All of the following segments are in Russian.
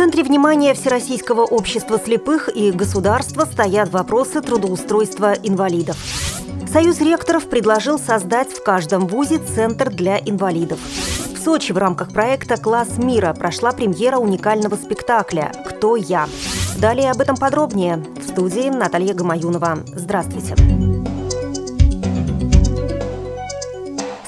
центре внимания Всероссийского общества слепых и государства стоят вопросы трудоустройства инвалидов. Союз ректоров предложил создать в каждом вузе центр для инвалидов. В Сочи в рамках проекта «Класс мира» прошла премьера уникального спектакля «Кто я?». Далее об этом подробнее. В студии Наталья Гамаюнова. Здравствуйте.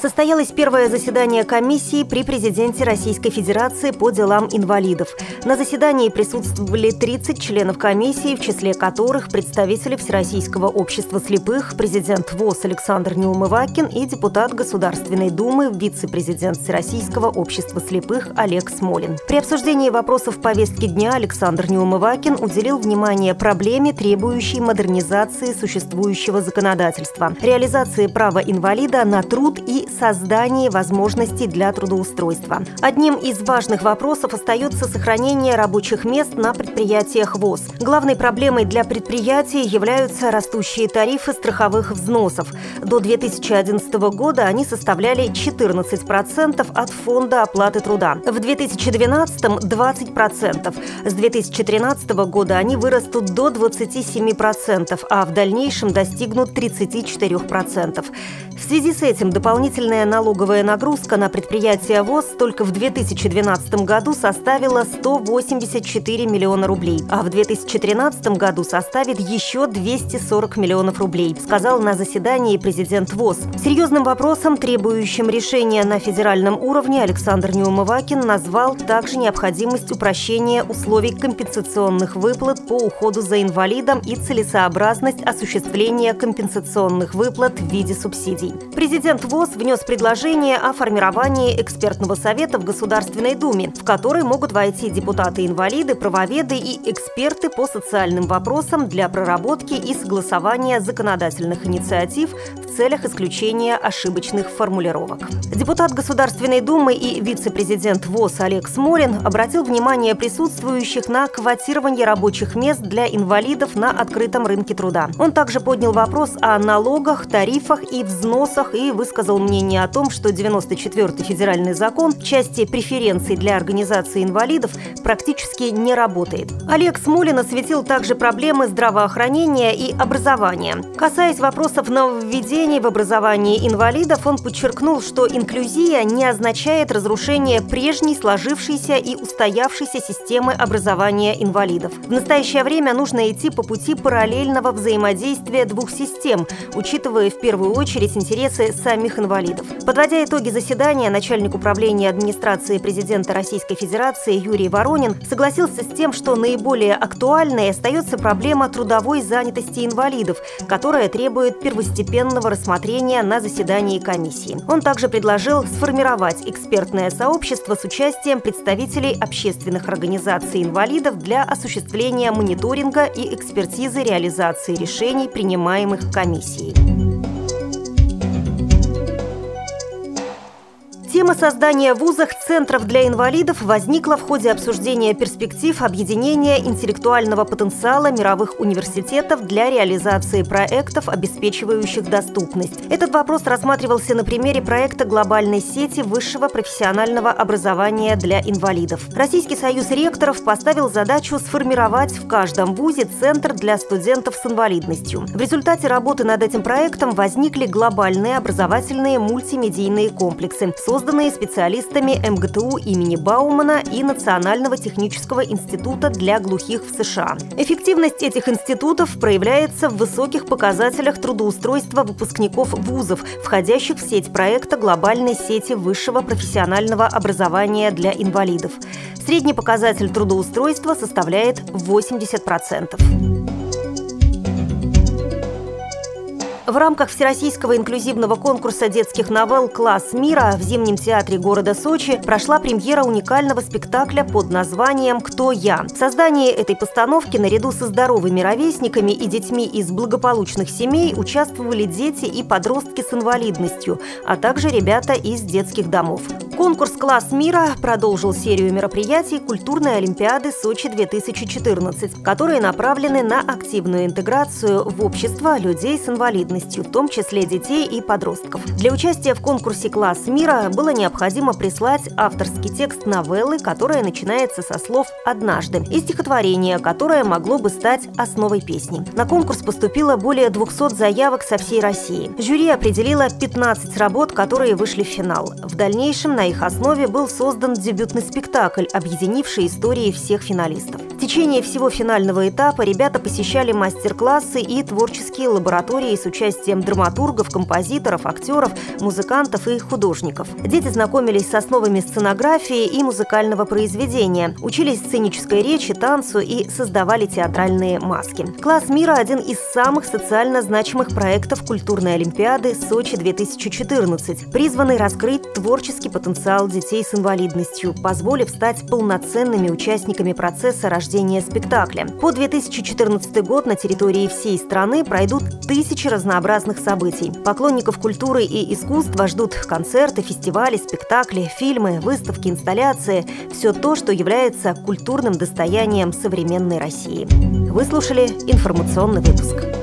Состоялось первое заседание комиссии при президенте Российской Федерации по делам инвалидов. На заседании присутствовали 30 членов комиссии, в числе которых представители Всероссийского общества слепых, президент ВОЗ Александр Неумывакин и депутат Государственной Думы, вице-президент Всероссийского общества слепых Олег Смолин. При обсуждении вопросов повестки дня Александр Неумывакин уделил внимание проблеме, требующей модернизации существующего законодательства, реализации права инвалида на труд и создании возможностей для трудоустройства. Одним из важных вопросов остается сохранение рабочих мест на предприятиях ВОЗ. Главной проблемой для предприятий являются растущие тарифы страховых взносов. До 2011 года они составляли 14% от фонда оплаты труда. В 2012 – 20%. С 2013 года они вырастут до 27%, а в дальнейшем достигнут 34%. В связи с этим дополнительная налоговая нагрузка на предприятия ВОЗ только в 2012 году составила 184 миллиона рублей, а в 2013 году составит еще 240 миллионов рублей, сказал на заседании президент ВОЗ. Серьезным вопросом, требующим решения на федеральном уровне, Александр Неумывакин назвал также необходимость упрощения условий компенсационных выплат по уходу за инвалидом и целесообразность осуществления компенсационных выплат в виде субсидий. Президент ВОЗ внес предложение о формировании экспертного совета в Государственной Думе, в который могут войти депутаты-инвалиды, правоведы и эксперты по социальным вопросам для проработки и согласования законодательных инициатив в целях исключения ошибочных формулировок. Депутат Государственной Думы и вице-президент ВОЗ Олег Смолин обратил внимание присутствующих на квотирование рабочих мест для инвалидов на открытом рынке труда. Он также поднял вопрос о налогах, тарифах и взносах и высказал мнение о том, что 94-й федеральный закон в части преференций для организации инвалидов практически не работает. Олег Смолин осветил также проблемы здравоохранения и образования. Касаясь вопросов нововведений в образовании инвалидов, он подчеркнул, что инклюзия не означает разрушение прежней сложившейся и устоявшейся системы образования инвалидов. В настоящее время нужно идти по пути параллельного взаимодействия двух систем, учитывая в первую очередь интересы самих инвалидов. Подводя итоги заседания, начальник управления администрации президента Российской Федерации Юрий Воронин согласился с тем, что наиболее актуальной остается проблема трудовой занятости инвалидов, которая требует первостепенного рассмотрения на заседании комиссии. Он также предложил сформировать экспертное сообщество с участием представителей общественных организаций инвалидов для осуществления мониторинга и экспертизы реализации решений, принимаемых комиссией. Тема создания в вузах центров для инвалидов возникла в ходе обсуждения перспектив объединения интеллектуального потенциала мировых университетов для реализации проектов, обеспечивающих доступность. Этот вопрос рассматривался на примере проекта глобальной сети высшего профессионального образования для инвалидов. Российский союз ректоров поставил задачу сформировать в каждом вузе центр для студентов с инвалидностью. В результате работы над этим проектом возникли глобальные образовательные мультимедийные комплексы, созданные созданные специалистами МГТУ имени Баумана и Национального технического института для глухих в США. Эффективность этих институтов проявляется в высоких показателях трудоустройства выпускников вузов, входящих в сеть проекта глобальной сети высшего профессионального образования для инвалидов. Средний показатель трудоустройства составляет 80%. В рамках Всероссийского инклюзивного конкурса детских новелл «Класс мира» в Зимнем театре города Сочи прошла премьера уникального спектакля под названием «Кто я?». В создании этой постановки наряду со здоровыми ровесниками и детьми из благополучных семей участвовали дети и подростки с инвалидностью, а также ребята из детских домов. Конкурс «Класс мира» продолжил серию мероприятий культурной Олимпиады Сочи-2014, которые направлены на активную интеграцию в общество людей с инвалидностью, в том числе детей и подростков. Для участия в конкурсе «Класс мира» было необходимо прислать авторский текст новеллы, которая начинается со слов «однажды» и стихотворение, которое могло бы стать основой песни. На конкурс поступило более 200 заявок со всей России. Жюри определило 15 работ, которые вышли в финал. В дальнейшем на их основе был создан дебютный спектакль, объединивший истории всех финалистов. В течение всего финального этапа ребята посещали мастер-классы и творческие лаборатории с участием драматургов, композиторов, актеров, музыкантов и художников. Дети знакомились с основами сценографии и музыкального произведения, учились сценической речи, танцу и создавали театральные маски. «Класс мира» – один из самых социально значимых проектов культурной олимпиады «Сочи-2014», призванный раскрыть творческий потенциал детей с инвалидностью, позволив стать полноценными участниками процесса рождения спектакля. По 2014 год на территории всей страны пройдут тысячи разнообразных событий. Поклонников культуры и искусства ждут концерты, фестивали, спектакли, фильмы, выставки, инсталляции – все то, что является культурным достоянием современной России. Вы слушали информационный выпуск.